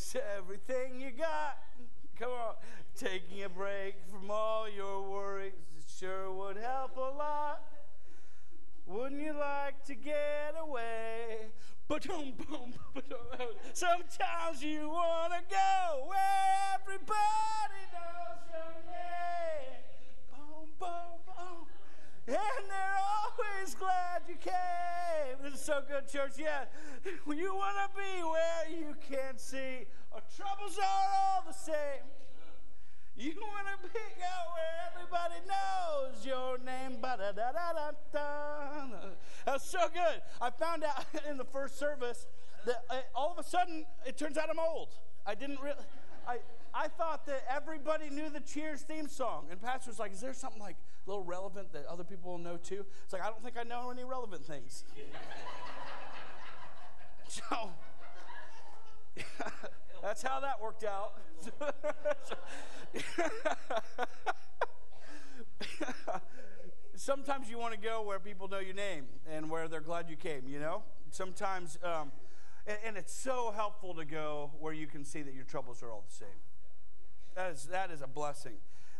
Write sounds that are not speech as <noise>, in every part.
takes everything you got. Come on. Taking a break from all your worries sure would help a lot. Wouldn't you like to get away? Ba-dum, boom. Sometimes you want to go where everybody knows your name. Boom, boom, boom. And they're always glad you came. This is so good, church. Yeah. You want to be where you can't see. Our troubles are all the same. You want to be out where everybody knows your name. That's so good. I found out <laughs> in the first service that uh, all of a sudden it turns out I'm old. I didn't really. I, I thought that everybody knew the Cheers theme song. And Pastor was like, Is there something like a little relevant that other people will know too? It's like, I don't think I know any relevant things. <laughs> so, <laughs> that's how that worked out. <laughs> Sometimes you want to go where people know your name and where they're glad you came, you know? Sometimes, um, and, and, it's so helpful to go where you can see that your troubles are all the same. That is, that is a blessing.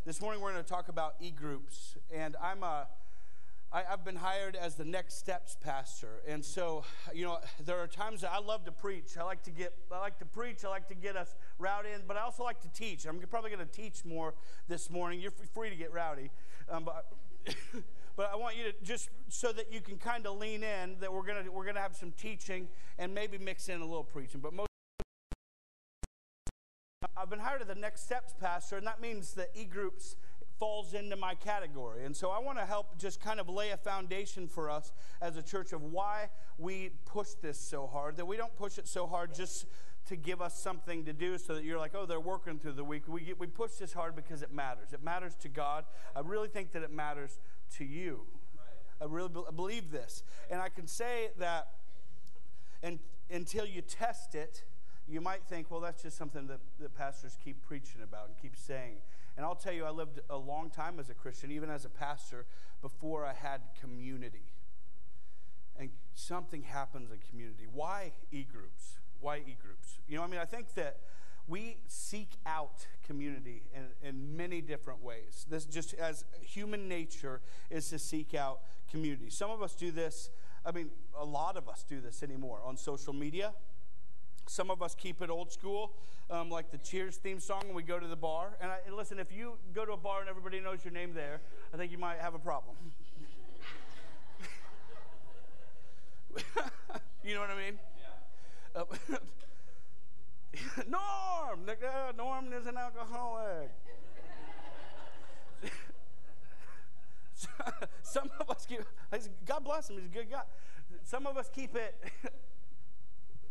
This morning we're going to talk about e groups, and I'm a I, have been hired as the next steps pastor, and so you know there are times that I love to preach. I like to get, I like to preach. I like to get us rowdy in, but I also like to teach. I'm probably going to teach more this morning. You're free to get rowdy, um, but <coughs> but I want you to just so that you can kind of lean in that we're gonna we're gonna have some teaching and maybe mix in a little preaching, but most. I've been hired as the next steps pastor, and that means that e groups falls into my category. And so I want to help just kind of lay a foundation for us as a church of why we push this so hard, that we don't push it so hard just to give us something to do so that you're like, oh, they're working through the week. We, we push this hard because it matters. It matters to God. I really think that it matters to you. I really be- believe this. And I can say that and, until you test it, you might think, well, that's just something that, that pastors keep preaching about and keep saying. And I'll tell you, I lived a long time as a Christian, even as a pastor, before I had community. And something happens in community. Why e groups? Why e groups? You know, I mean, I think that we seek out community in, in many different ways. This just as human nature is to seek out community. Some of us do this, I mean, a lot of us do this anymore on social media. Some of us keep it old school um, like the Cheers theme song when we go to the bar. And, I, and listen, if you go to a bar and everybody knows your name there, I think you might have a problem. <laughs> you know what I mean? Yeah. Uh, <laughs> Norm! Uh, Norm is an alcoholic. <laughs> Some of us keep, God bless him, he's a good guy. Some of us keep it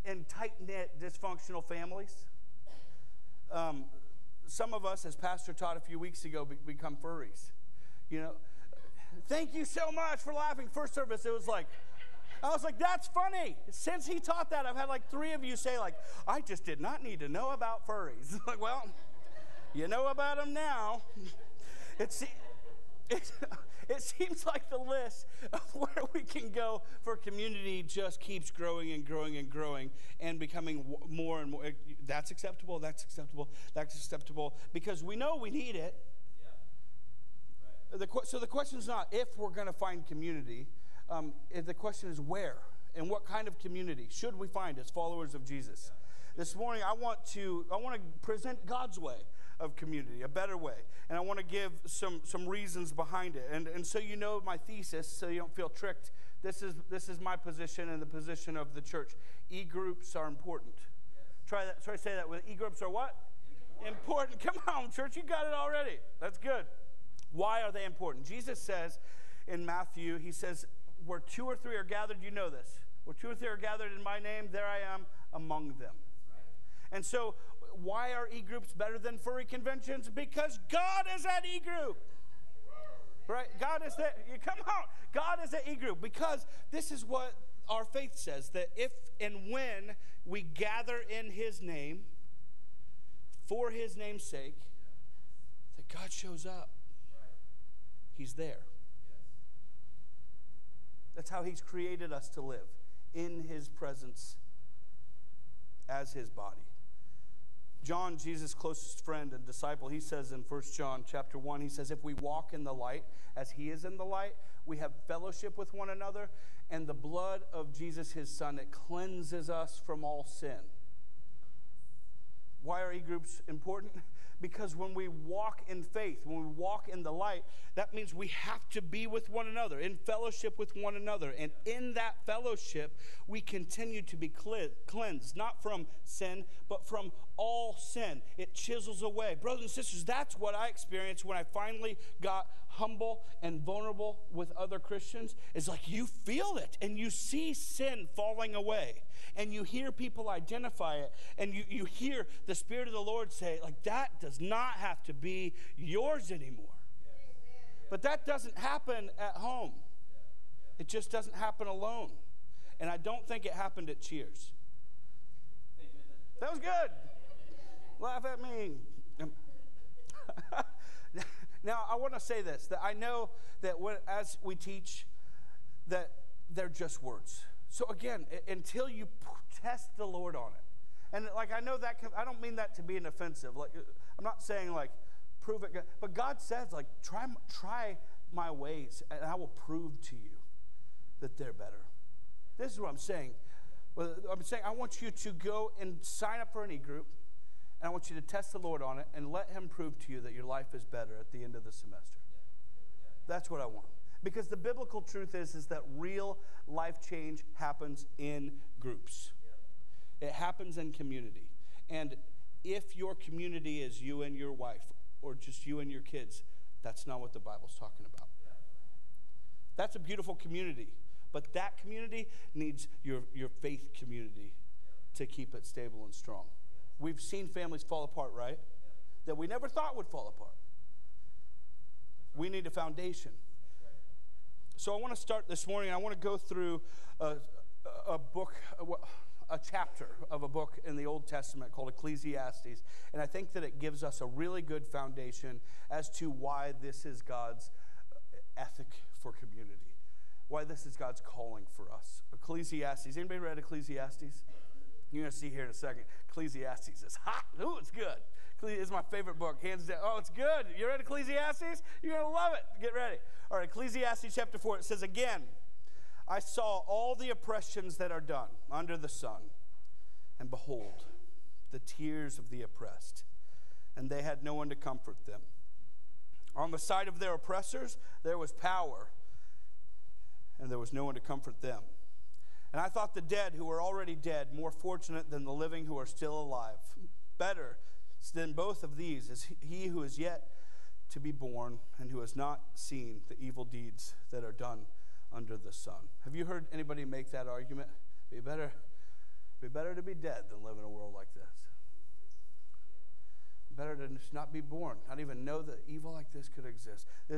in tight knit, dysfunctional families. Um, some of us, as Pastor taught a few weeks ago, be- become furries. You know, thank you so much for laughing. First service, it was like, I was like, that's funny. Since he taught that, I've had like three of you say, like, I just did not need to know about furries. <laughs> like, well, you know about them now. <laughs> It's, it's, <laughs> it seems like the list of <laughs> where we can go for community just keeps growing and growing and growing and becoming more and more. That's acceptable, that's acceptable, that's acceptable, because we know we need it. Yeah. Right. The, so the question is not if we're going to find community, um, the question is where and what kind of community should we find as followers of Jesus. Yeah. This morning, I want to I want to present God's way of community, a better way. And I want to give some, some reasons behind it. And, and so you know my thesis, so you don't feel tricked. This is, this is my position and the position of the church. E groups are important. Yes. Try that. Try to say that with e groups are what? Important. important. Come on, church, you got it already. That's good. Why are they important? Jesus says in Matthew, he says, Where two or three are gathered, you know this. Where two or three are gathered in my name, there I am among them. And so why are e groups better than furry conventions? Because God is at e group. Right? God is that. You come on. God is at e group because this is what our faith says that if and when we gather in His name for His name's sake, that God shows up. He's there. That's how He's created us to live in His presence as His body. John, Jesus' closest friend and disciple, he says in 1 John chapter 1, he says, If we walk in the light as he is in the light, we have fellowship with one another, and the blood of Jesus, his son, it cleanses us from all sin. Why are e groups important? Because when we walk in faith, when we walk in the light, that means we have to be with one another, in fellowship with one another. And in that fellowship, we continue to be cleansed, not from sin, but from all sin. It chisels away. Brothers and sisters, that's what I experienced when I finally got humble and vulnerable with other Christians. Is like you feel it and you see sin falling away and you hear people identify it and you, you hear the Spirit of the Lord say, like, that does not have to be yours anymore. But that doesn't happen at home, it just doesn't happen alone. And I don't think it happened at Cheers. That was good. Laugh at me. <laughs> <laughs> now, I want to say this that I know that when, as we teach, that they're just words. So again, until you test the Lord on it, and like I know that I don't mean that to be an offensive. Like I'm not saying like prove it, but God says like try try my ways, and I will prove to you that they're better. This is what I'm saying. I'm saying I want you to go and sign up for any group, and I want you to test the Lord on it and let Him prove to you that your life is better at the end of the semester. That's what I want. Because the biblical truth is, is that real life change happens in groups. It happens in community. And if your community is you and your wife, or just you and your kids, that's not what the Bible's talking about. That's a beautiful community. But that community needs your, your faith community to keep it stable and strong. We've seen families fall apart, right? That we never thought would fall apart. We need a foundation. So I want to start this morning. I want to go through a, a book, a, a chapter of a book in the Old Testament called Ecclesiastes. And I think that it gives us a really good foundation as to why this is God's uh, ethic for community, why this is God's calling for us. Ecclesiastes. Anybody read Ecclesiastes? You're going to see here in a second. Ecclesiastes is hot. Ooh, it's good. It's my favorite book, hands down. Oh, it's good. You read Ecclesiastes? You're going to love it. Get ready. All right, Ecclesiastes chapter 4, it says, Again, I saw all the oppressions that are done under the sun, and behold, the tears of the oppressed, and they had no one to comfort them. On the side of their oppressors, there was power, and there was no one to comfort them. And I thought the dead who were already dead more fortunate than the living who are still alive. Better than both of these is he who is yet to be born and who has not seen the evil deeds that are done under the sun. Have you heard anybody make that argument? Be better, be better to be dead than live in a world like this. Better to not be born, not even know that evil like this could exist. Uh,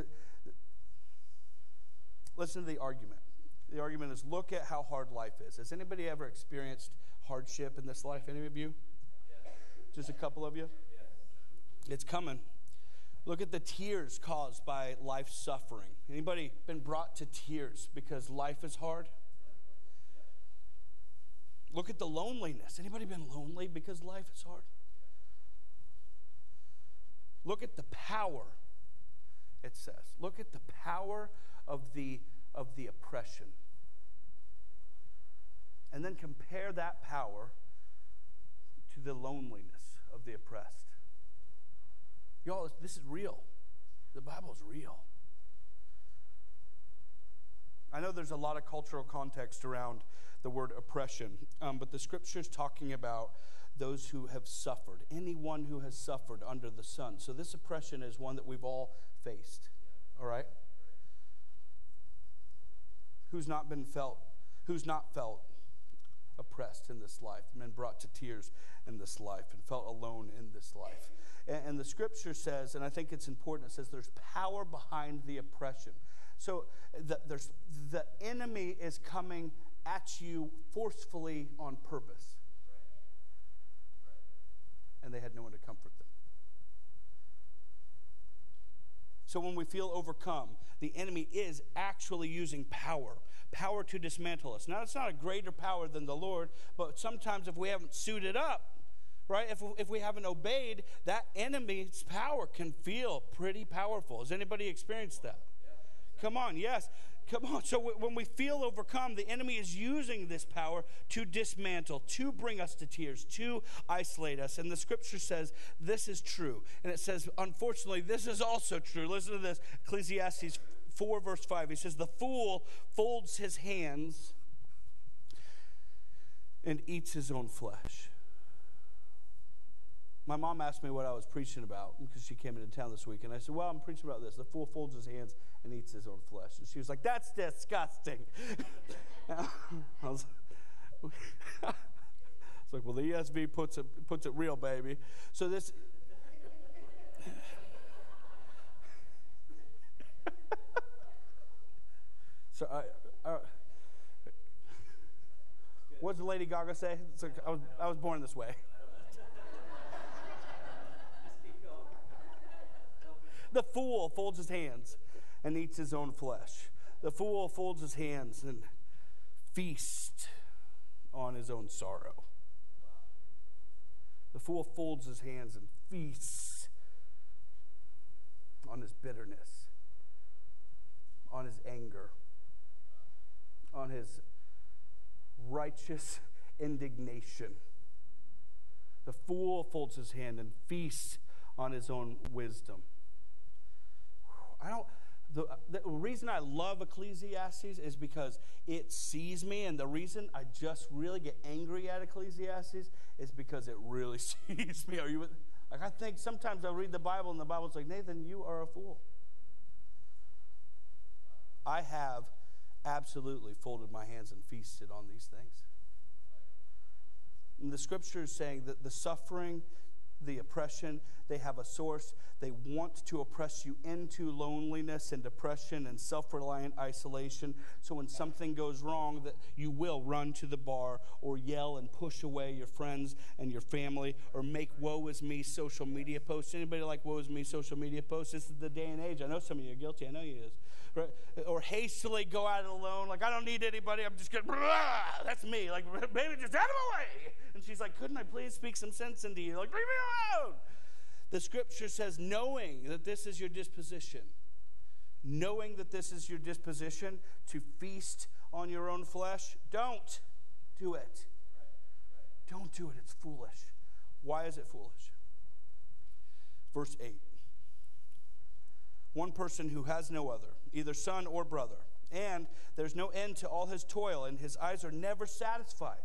listen to the argument. The argument is look at how hard life is. Has anybody ever experienced hardship in this life? Any of you? Just a couple of you? It's coming. Look at the tears caused by life suffering. Anybody been brought to tears because life is hard? Look at the loneliness. Anybody been lonely because life is hard? Look at the power. It says, look at the power of the of the oppression. And then compare that power to the loneliness of the oppressed. Y'all, this is real. The Bible is real. I know there's a lot of cultural context around the word oppression, um, but the scripture is talking about those who have suffered, anyone who has suffered under the sun. So this oppression is one that we've all faced. All right? Who's not been felt, who's not felt oppressed in this life, been brought to tears in this life, and felt alone in this life. And, and the scripture says, and I think it's important, it says there's power behind the oppression. So the, there's, the enemy is coming at you forcefully on purpose. And they had no one to comfort them. So when we feel overcome, the enemy is actually using power power to dismantle us. Now, it's not a greater power than the Lord, but sometimes if we haven't suited up, right? If, if we haven't obeyed, that enemy's power can feel pretty powerful. Has anybody experienced that? Come on, yes. Come on. So when we feel overcome, the enemy is using this power to dismantle, to bring us to tears, to isolate us. And the scripture says this is true. And it says, unfortunately, this is also true. Listen to this Ecclesiastes 4, verse 5. He says, The fool folds his hands and eats his own flesh. My mom asked me what I was preaching about because she came into town this week. And I said, Well, I'm preaching about this. The fool folds his hands and eats his own flesh. And she was like, That's disgusting. <laughs> I was, <laughs> it's like, Well, the ESV puts it, puts it real, baby. So this. <laughs> so I. I what does Lady Gaga say? Like, I, was, I was born this way. The fool folds his hands and eats his own flesh. The fool folds his hands and feasts on his own sorrow. The fool folds his hands and feasts on his bitterness, on his anger, on his righteous indignation. The fool folds his hand and feasts on his own wisdom. I don't. The, the reason I love Ecclesiastes is because it sees me, and the reason I just really get angry at Ecclesiastes is because it really <laughs> sees me. Are you like I think sometimes I read the Bible and the Bible's like Nathan, you are a fool. I have absolutely folded my hands and feasted on these things. And the scripture is saying that the suffering the oppression. They have a source. They want to oppress you into loneliness and depression and self reliant isolation. So when something goes wrong, that you will run to the bar or yell and push away your friends and your family or make woe is me social media posts. Anybody like woe is me social media posts? This is the day and age. I know some of you are guilty. I know you is. Right? Or hastily go out alone. Like, I don't need anybody. I'm just to, <laughs> that's me. Like, <laughs> baby, just out of my way. And she's like, Couldn't I please speak some sense into you? Like, leave me alone. The scripture says, knowing that this is your disposition, knowing that this is your disposition to feast on your own flesh, don't do it. Don't do it. It's foolish. Why is it foolish? Verse 8 One person who has no other, either son or brother, and there's no end to all his toil, and his eyes are never satisfied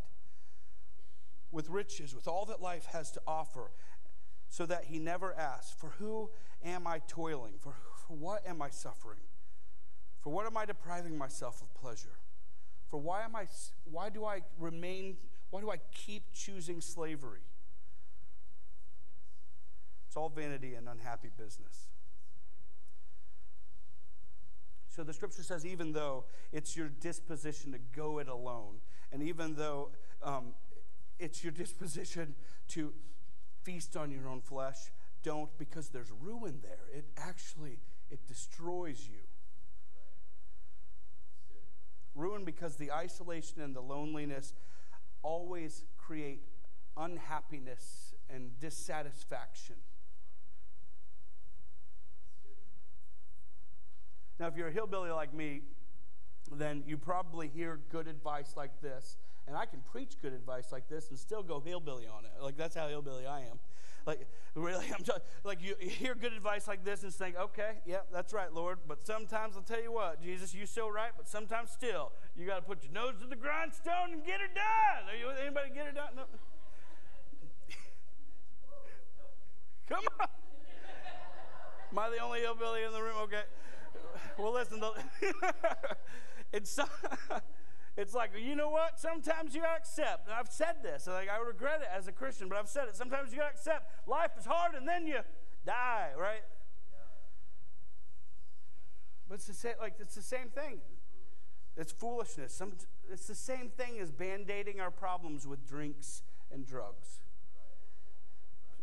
with riches, with all that life has to offer, so that he never asks, For who am I toiling? For, for what am I suffering? For what am I depriving myself of pleasure? For why am I why do I remain why do I keep choosing slavery? It's all vanity and unhappy business. So the scripture says, even though it's your disposition to go it alone, and even though um, it's your disposition to feast on your own flesh. Don't because there's ruin there. It actually it destroys you. Ruin because the isolation and the loneliness always create unhappiness and dissatisfaction. Now, if you're a hillbilly like me, then you probably hear good advice like this and I can preach good advice like this and still go hillbilly on it. Like that's how hillbilly I am. Like really, <laughs> I'm just, like you, hear good advice like this and think, okay, yeah, that's right, Lord. But sometimes I'll tell you what, Jesus, you're so right. But sometimes still, you got to put your nose to the grindstone and get her done. Are you anybody get her done? No. <laughs> Come on. Am I the only hillbilly in the room? Okay. Well, listen. Though. <laughs> It's. It's like, you know what? Sometimes you accept. And I've said this. Like I regret it as a Christian, but I've said it. Sometimes you accept life is hard and then you die, right? But it's the same, like it's the same thing. It's foolishness. Some, it's the same thing as band-aiding our problems with drinks and drugs.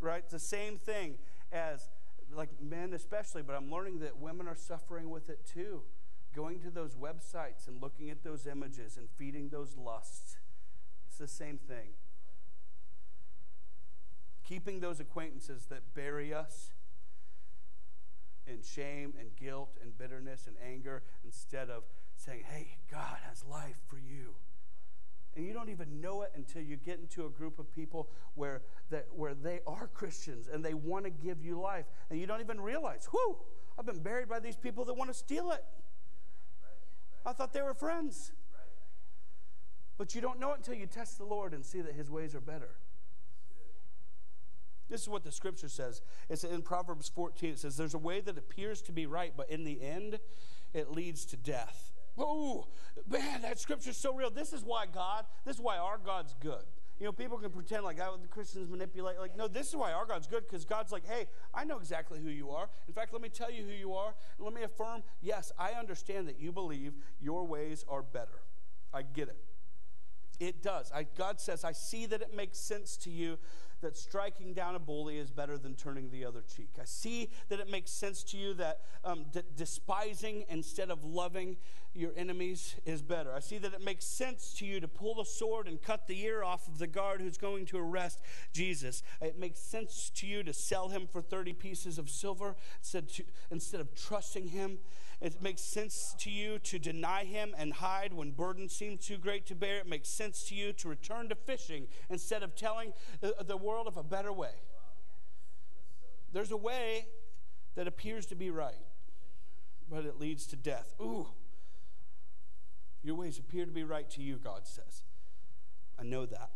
Right? It's the same thing as like men especially, but I'm learning that women are suffering with it too going to those websites and looking at those images and feeding those lusts. It's the same thing. keeping those acquaintances that bury us in shame and guilt and bitterness and anger instead of saying, Hey, God has life for you. And you don't even know it until you get into a group of people where, that, where they are Christians and they want to give you life. And you don't even realize, whew, I've been buried by these people that want to steal it. I thought they were friends. But you don't know it until you test the Lord and see that his ways are better. This is what the scripture says. It's in Proverbs 14. It says, There's a way that appears to be right, but in the end, it leads to death. Oh, man, that scripture's so real. This is why God, this is why our God's good. You know, people can pretend like oh, the Christians manipulate. Like, no, this is why our God's good because God's like, hey, I know exactly who you are. In fact, let me tell you who you are. And let me affirm, yes, I understand that you believe your ways are better. I get it. It does. I, God says, I see that it makes sense to you that striking down a bully is better than turning the other cheek. I see that it makes sense to you that um, despising instead of loving your enemies is better. I see that it makes sense to you to pull the sword and cut the ear off of the guard who's going to arrest Jesus. It makes sense to you to sell him for 30 pieces of silver instead, to, instead of trusting him. It makes sense to you to deny him and hide when burden seems too great to bear. It makes sense to you to return to fishing instead of telling uh, uh, the world of a better way. There's a way that appears to be right, but it leads to death. Ooh. Your ways appear to be right to you, God says. I know that.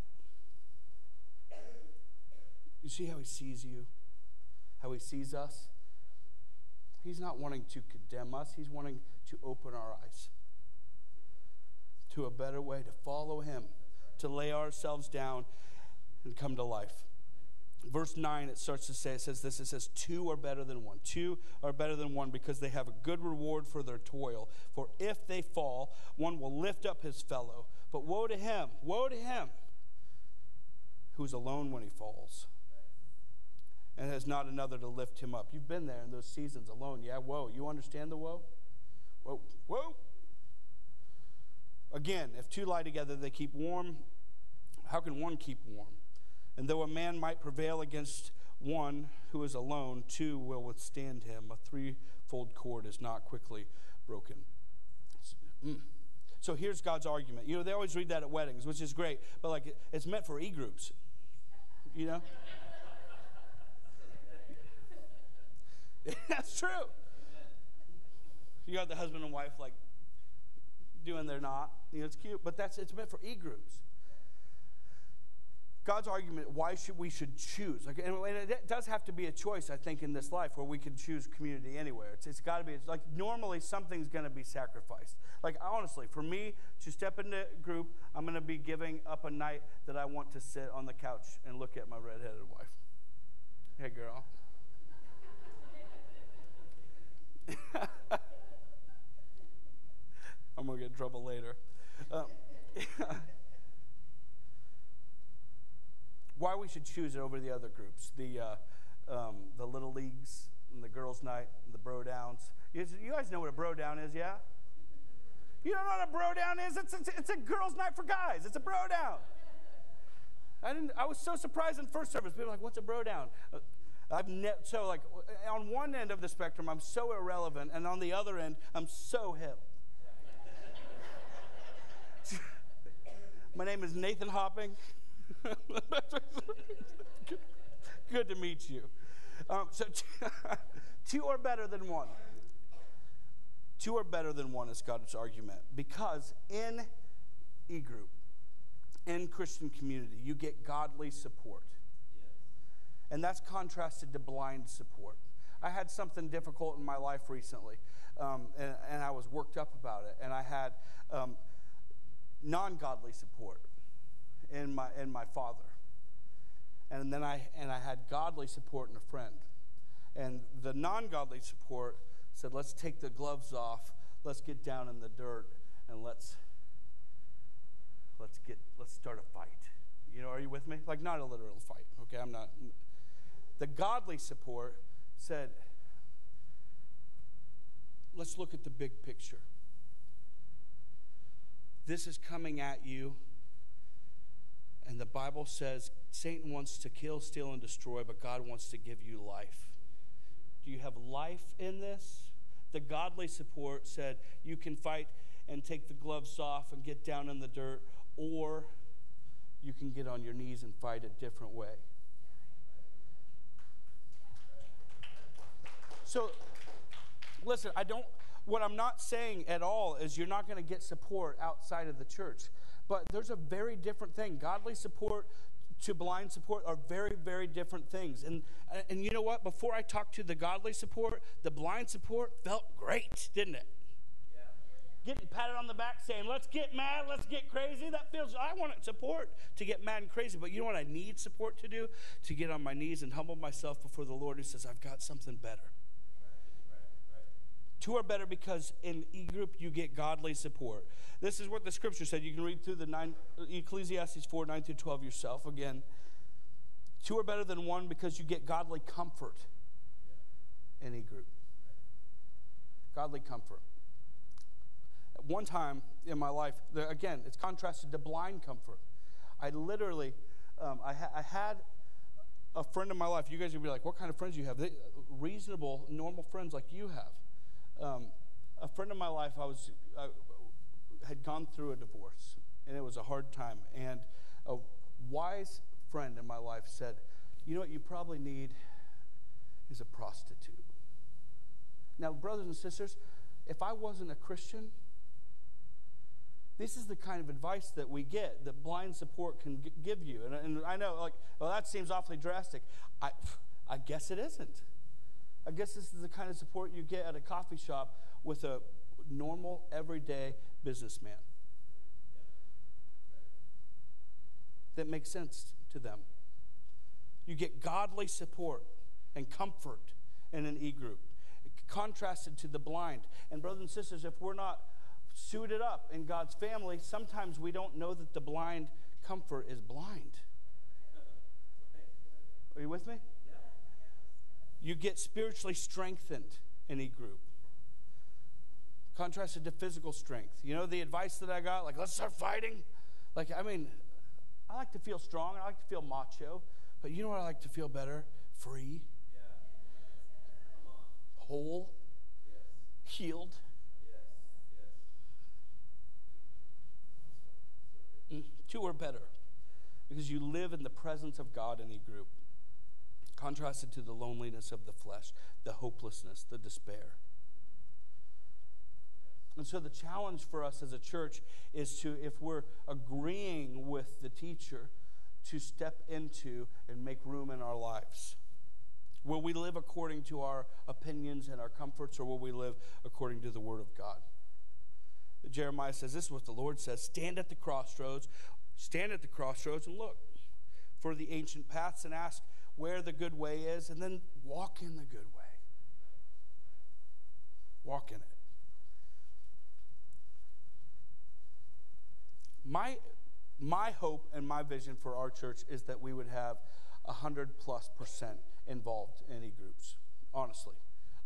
You see how he sees you, how he sees us? He's not wanting to condemn us, he's wanting to open our eyes to a better way, to follow him, to lay ourselves down and come to life. Verse 9 it starts to say it says this it says two are better than one. Two are better than one because they have a good reward for their toil. For if they fall one will lift up his fellow. But woe to him woe to him who's alone when he falls and has not another to lift him up you've been there in those seasons alone yeah whoa you understand the woe whoa whoa again if two lie together they keep warm how can one keep warm and though a man might prevail against one who is alone, two will withstand him. A threefold cord is not quickly broken. Mm. So here's God's argument. You know, they always read that at weddings, which is great, but like it's meant for e groups. You know? <laughs> That's true. You got the husband and wife like doing their knot. You know, it's cute, but that's it's meant for e groups. God's argument why should we should choose. Like, and it does have to be a choice, I think, in this life where we can choose community anywhere. It's, it's got to be it's like normally something's going to be sacrificed. Like honestly, for me to step into a group, I'm going to be giving up a night that I want to sit on the couch and look at my redheaded wife. Hey, girl. I'm going to get in trouble later. Um, <laughs> why we should choose it over the other groups, the, uh, um, the little leagues, and the girls' night, and the bro downs. You, you guys know what a bro down is, yeah? You don't know what a bro down is? It's, it's, it's a girls' night for guys. It's a bro down. I didn't. I was so surprised in first service. People were like, "What's a bro down?" I've ne- so like on one end of the spectrum, I'm so irrelevant, and on the other end, I'm so hip. My name is Nathan Hopping. <laughs> Good to meet you. Um, so, <laughs> two are better than one. Two are better than one is God's argument because in e group, in Christian community, you get godly support. And that's contrasted to blind support. I had something difficult in my life recently, um, and, and, I was worked up about it. And I had um, non godly support in my, and my father. And then I, and I had godly support in a friend. And the non godly support said, let's take the gloves off, let's get down in the dirt, and let's, let's, get, let's start a fight. You know, are you with me? Like, not a literal fight, okay? I'm not. The godly support said, let's look at the big picture. This is coming at you And the Bible says Satan wants to kill, steal, and destroy, but God wants to give you life. Do you have life in this? The godly support said you can fight and take the gloves off and get down in the dirt, or you can get on your knees and fight a different way. So, listen, I don't, what I'm not saying at all is you're not going to get support outside of the church. But there's a very different thing. Godly support to blind support are very, very different things. And, and you know what? Before I talked to the godly support, the blind support felt great, didn't it? Getting patted on the back saying, let's get mad, let's get crazy. That feels, I want support to get mad and crazy. But you know what I need support to do? To get on my knees and humble myself before the Lord who says, I've got something better. Two are better because in e group you get godly support. This is what the scripture said. You can read through the nine, Ecclesiastes 4 9 through 12 yourself again. Two are better than one because you get godly comfort in e group. Godly comfort. At one time in my life, again, it's contrasted to blind comfort. I literally, um, I, ha- I had a friend in my life. You guys would be like, what kind of friends do you have? They, reasonable, normal friends like you have. Um, a friend of my life, I was I had gone through a divorce, and it was a hard time. And a wise friend in my life said, "You know what? You probably need is a prostitute." Now, brothers and sisters, if I wasn't a Christian, this is the kind of advice that we get that blind support can g- give you. And, and, I know, like, well, that seems awfully drastic. I, I guess it isn't. I guess this is the kind of support you get at a coffee shop with a normal, everyday businessman. That makes sense to them. You get godly support and comfort in an e group, contrasted to the blind. And, brothers and sisters, if we're not suited up in God's family, sometimes we don't know that the blind comfort is blind. Are you with me? You get spiritually strengthened in a group. Contrasted to physical strength. You know the advice that I got? Like, let's start fighting. Like, I mean, I like to feel strong. I like to feel macho. But you know what I like to feel better? Free. Whole. Healed. Mm, two are better because you live in the presence of God in a group contrasted to the loneliness of the flesh, the hopelessness, the despair. And so, the challenge for us as a church is to, if we're agreeing with the teacher, to step into and make room in our lives. Will we live according to our opinions and our comforts, or will we live according to the Word of God? Jeremiah says, This is what the Lord says Stand at the crossroads, stand at the crossroads and look for the ancient paths and ask, where the good way is, and then walk in the good way. Walk in it. My, my hope and my vision for our church is that we would have 100 plus percent involved in e groups, honestly.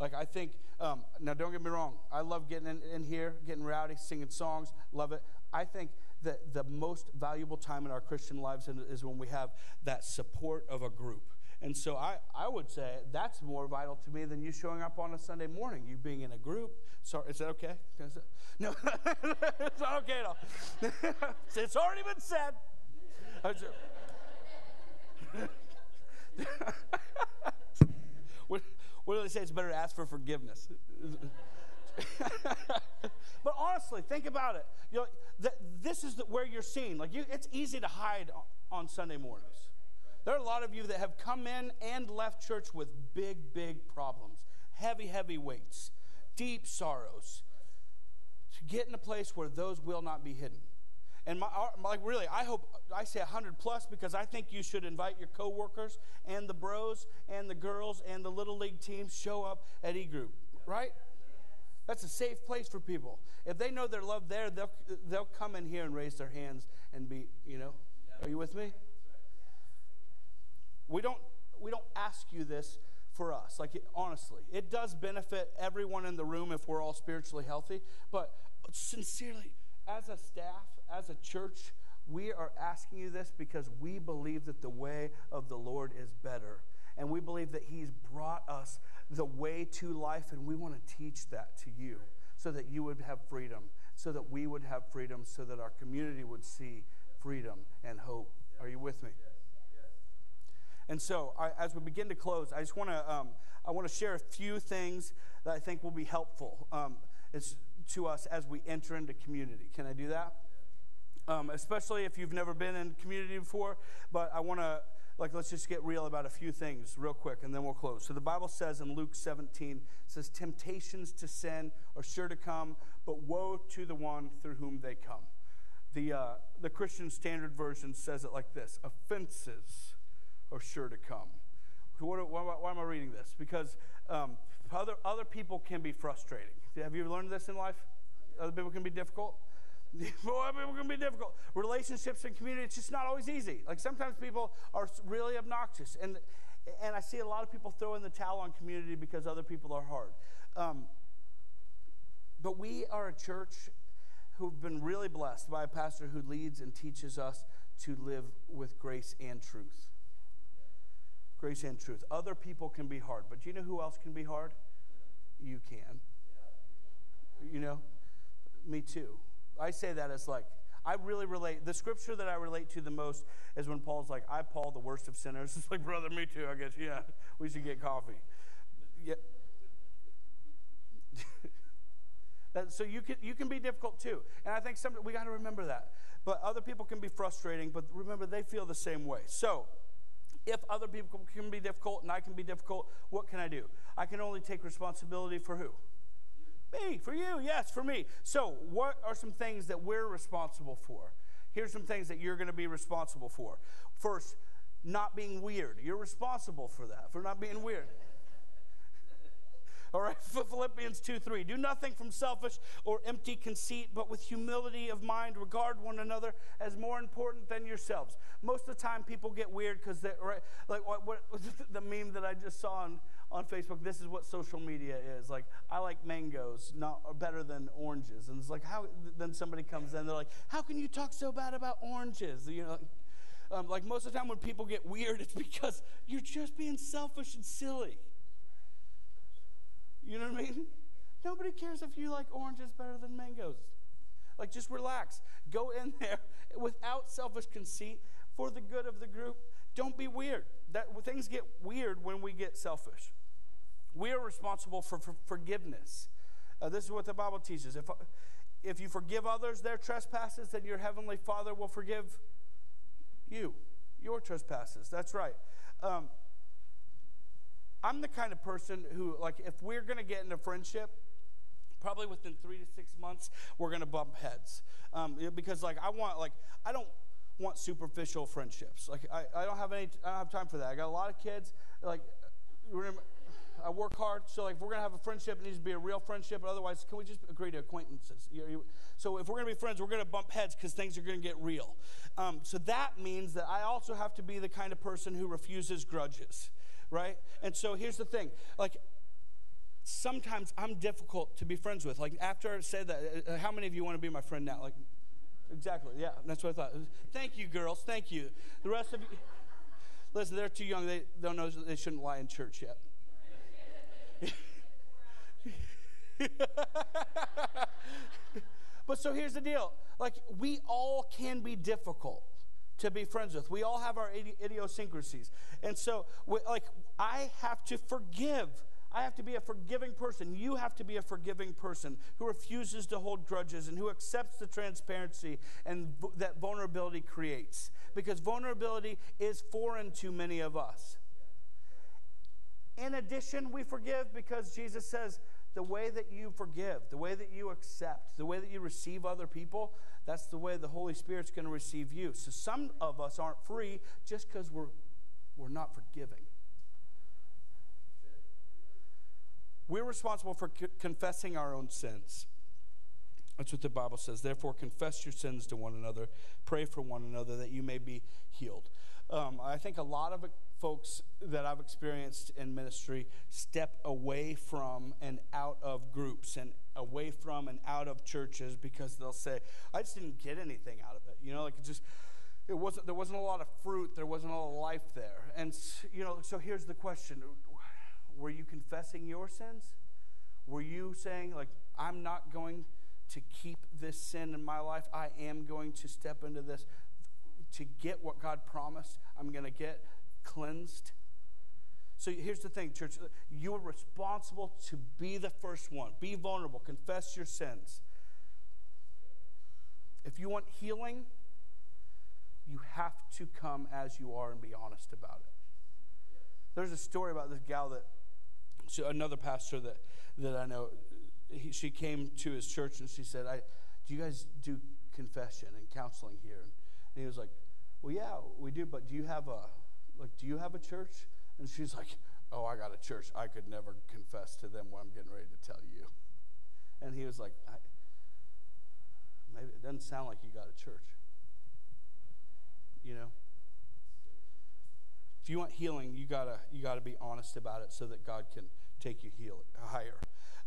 Like, I think, um, now don't get me wrong, I love getting in, in here, getting rowdy, singing songs, love it. I think that the most valuable time in our Christian lives is when we have that support of a group. And so I, I would say that's more vital to me than you showing up on a Sunday morning, you being in a group. Sorry, is that okay? <laughs> No, <laughs> it's not okay at all. <laughs> it's already been said. what, what do they say? It's better to ask for forgiveness. but honestly, think about it. You know, that this is the, where you're seen. Like you, it's easy to hide on Sunday mornings. There are a lot of you that have come in and left church with big, big problems, heavy, heavy weights, deep sorrows. To get in a place where those will not be hidden. And my, like really, I hope I say 100 plus because I think you should invite your coworkers and the bros and the girls and the little league teams show up at E Group, right? That's a safe place for people. If they know they're loved there, they'll they'll come in here and raise their hands and be, you know. Are you with me? We don't, we don't ask you this for us. Like, honestly, it does benefit everyone in the room if we're all spiritually healthy. But sincerely, as a staff, as a church, We are asking you this because we believe that the way of the Lord is better. And we believe that He's brought us the way to life, and we want to teach that to you so that you would have freedom, so that we would have freedom, so that our community would see freedom and hope. Are you with me? And so, I, as we begin to close, I just want to um, I want to share a few things that I think will be helpful um, to us as we enter into community. Can I do that? Um, especially if you've never been in community before. But I want to like let's just get real about a few things real quick and then we'll close so the bible says in luke 17 says temptations to sin are sure to come but woe to the one through whom they come the, uh, the christian standard version says it like this offenses are sure to come why, why, am i reading this because um, other, other people can be frustrating have you learned this in life other people can be difficult <laughs> Boy, it can be difficult. Relationships and community, it's just not always easy. Like sometimes people are really obnoxious. And, and I see a lot of people throw in the towel on community because other people are hard. Um, but we are a church who've been really blessed by a pastor who leads and teaches us to live with grace and truth. Grace and truth. Other people can be hard, but do you know who else can be hard? You can. You know? Me too. I say that as like, I really relate. The scripture that I relate to the most is when Paul's like, I, Paul, the worst of sinners. <laughs> It's like, brother, me too, I guess. Yeah, we should get coffee. Yeah. <laughs> that, so you can, you can be difficult too. And I think some, we got to remember that. But other people can be frustrating, but remember, they feel the same way. So, if other people can be difficult and I can be difficult, what can I do? I can only take responsibility for who? Me, for you, yes, for me. So, what are some things that we're responsible for? Here's some things that you're going to be responsible for. First, not being weird. You're responsible for that, for not being weird. All right, <laughs> Philippians 2 3. Do nothing from selfish or empty conceit, but with humility of mind, regard one another as more important than yourselves. Most of the time, people get weird because right, like what, what <laughs> the meme that I just saw on on Facebook, this is what social media is. Like, I like mangoes, not better than oranges. And it's like, how? Then somebody comes in, they're like, how can you talk so bad about oranges? You know, um, like most of the time when people get weird, <laughs> it's because you're just being selfish and silly. You know what I mean? Nobody cares if you like oranges better than mangoes. Like, just relax. Go in <laughs> there without selfish conceit for the good of the group. Don't be weird. That things get weird when we get selfish. We are responsible for, for forgiveness. Uh, this is what the Bible teaches. If, if you forgive others their trespasses, then your heavenly Father will forgive you, your trespasses. That's right. Um, I'm the kind of person who, like, if we're going to get into friendship, probably within three to six months, we're going to bump heads. Um, because, like, I want, like, I don't want superficial friendships. Like, I, I don't have any, I don't have time for that. I got a lot of kids. Like, remember, I work hard. So, like, if we're going to have a friendship, it needs to be a real friendship. Otherwise, can we just agree to acquaintances? You, you, so, if we're going to be friends, we're going to bump heads because things are going to get real. Um, so, that means that I also have to be the kind of person who refuses grudges, right? And so, here's the thing like, sometimes I'm difficult to be friends with. Like, after I said that, uh, how many of you want to be my friend now? Like, exactly. Yeah, that's what I thought. Thank you, girls. Thank you. The rest of you. Listen, they're too young. They don't know they shouldn't lie in church yet. <laughs> but so here's the deal like, we all can be difficult to be friends with. We all have our idiosyncrasies. And so, like, I have to forgive. I have to be a forgiving person. You have to be a forgiving person who refuses to hold grudges and who accepts the transparency and that vulnerability creates. Because vulnerability is foreign to many of us. In addition, we forgive because Jesus says the way that you forgive, the way that you accept, the way that you receive other people, that's the way the Holy Spirit's going to receive you. So some of us aren't free just because we're, we're not forgiving. We're responsible for confessing our own sins. That's what the Bible says. Therefore, confess your sins to one another, pray for one another that you may be healed. Um, I think a lot of folks that I've experienced in ministry step away from and out of groups and away from and out of churches because they'll say, I just didn't get anything out of it. You know, like it just, it wasn't, there wasn't a lot of fruit, there wasn't a lot of life there. And, you know, so here's the question Were you confessing your sins? Were you saying, like, I'm not going to keep this sin in my life? I am going to step into this to get what God promised. I'm going to get cleansed. So here's the thing, church. You are responsible to be the first one. Be vulnerable. Confess your sins. If you want healing, you have to come as you are and be honest about it. There's a story about this gal that, another pastor that, that I know, he, she came to his church and she said, I, Do you guys do confession and counseling here? And he was like, Well, yeah, we do, but do you have a, like, do you have a church? And she's like, Oh, I got a church. I could never confess to them what I'm getting ready to tell you. And he was like, Maybe it doesn't sound like you got a church. You know? If you want healing, you gotta you gotta be honest about it so that God can take you heal, higher.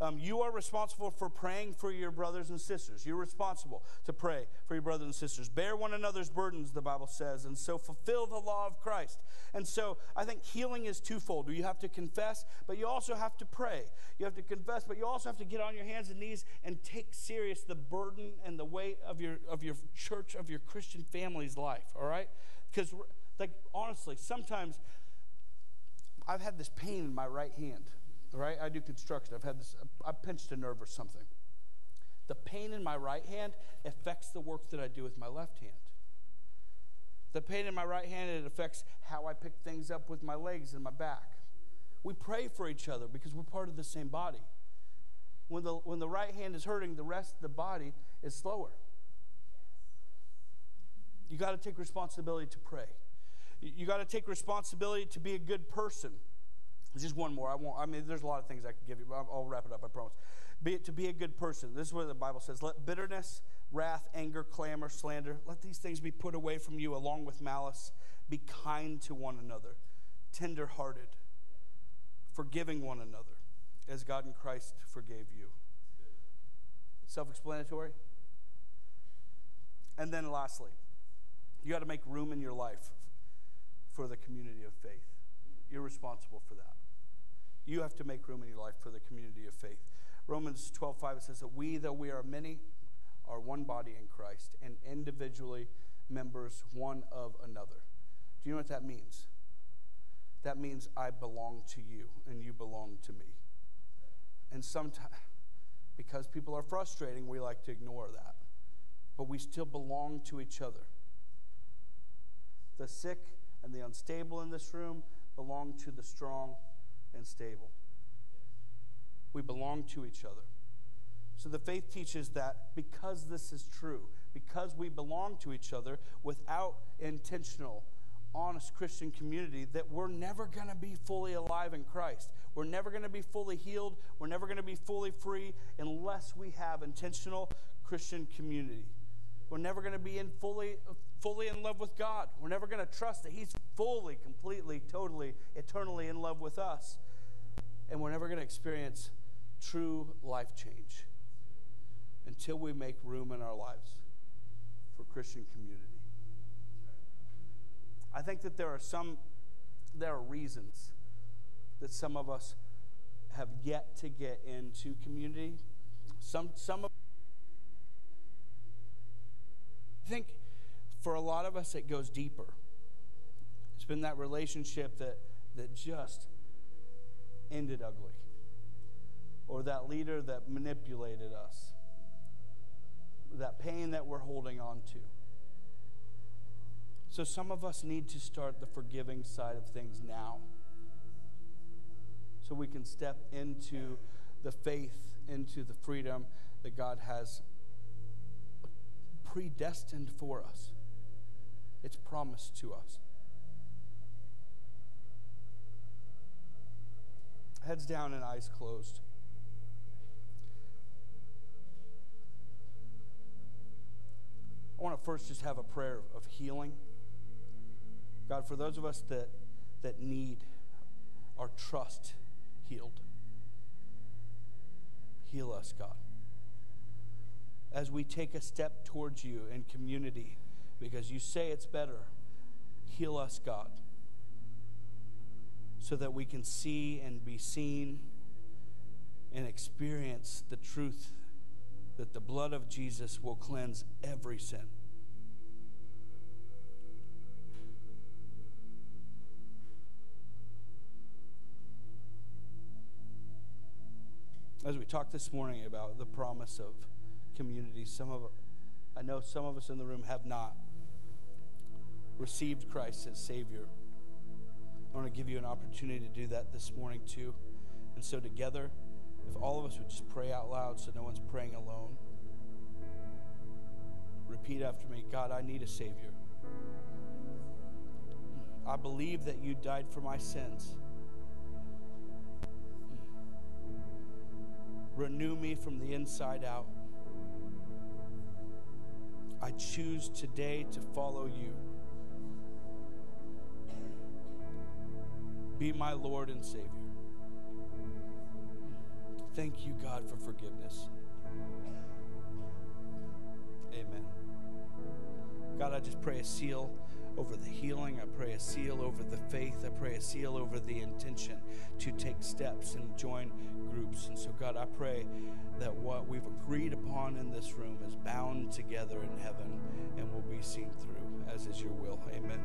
Um, you are responsible for praying for your brothers and sisters. You're responsible to pray for your brothers and sisters. Bear one another's burdens, the Bible says, and so fulfill the law of Christ. And so I think healing is twofold. You have to confess, but you also have to pray. You have to confess, but you also have to get on your hands and knees and take serious the burden and the weight of your of your church, of your Christian family's life. All right? Because like honestly, sometimes I've had this pain in my right hand right? I do construction. I've had this, I pinched a nerve or something. The pain in my right hand affects the work that I do with my left hand. The pain in my right hand, it affects how I pick things up with my legs and my back. We pray for each other because we're part of the same body. When the, when the right hand is hurting, the rest of the body is slower. You got to take responsibility to pray. You got to take responsibility to be a good person. Just one more. I won't. I mean, there's a lot of things I could give you, but I'll, wrap it up. I promise. Be to be a good person. This is what the Bible says. Let bitterness, wrath, anger, clamor, slander. Let these things be put away from you, along with malice. Be kind to one another, tender-hearted, forgiving one another, as God in Christ forgave you. Self-explanatory. And then, lastly, you got to make room in your life for the community of faith. You're responsible for that. You have to make room in your life for the community of faith. Romans 12, 5, it says that we, though we are many, are one body in Christ and individually members one of another. Do you know what that means? That means I belong to you and you belong to me. And sometimes, because people are frustrating, we like to ignore that. But we still belong to each other. The sick and the unstable in this room belong to the strong and stable. We belong to each other. So the faith teaches that because this is true, because we belong to each other without intentional, honest Christian community, that we're never going to be fully alive in Christ. We're never going to be fully healed. We're never going to be fully free unless we have intentional Christian community. We're never going to be in fully, fully in love with God. We're never going to trust that He's fully, completely, totally, eternally in love with us and we're never going to experience true life change until we make room in our lives for Christian community. I think that there are some there are reasons that some of us have yet to get into community. Some some of I think for a lot of us it goes deeper. It's been that relationship that that just ended ugly, or that leader that manipulated us, that pain that we're holding on to. So, some of us need to start the forgiving side of things now so we can step into the faith, into the freedom that God has predestined for us. It's promised to us. Heads down and eyes closed. I want to first just have a prayer of healing. God, for those of us that, that need our trust healed, heal us, God. As we take a step towards you in community, because you say it's better, heal us, God, so that we can see and be seen and experience the truth that the blood of Jesus will cleanse every sin. As we talked this morning about the promise of community, some of I know some of us in the room have not received Christ as Savior. I want to give you an opportunity to do that this morning too. And so together, if all of us would just pray out loud so no one's praying alone. Repeat after me God, I need a Savior. I believe that you died for my sins. Renew me from the inside out. I choose today to follow you. Be my Lord and Savior. Thank you, God, for forgiveness. Amen. God, I just pray a seal over the healing. I pray a seal over the faith. I pray a seal over the intention to take steps and join groups. And so, God, I pray that what we've agreed upon in this room is bound together in heaven and will be seen through, as is your will. Amen.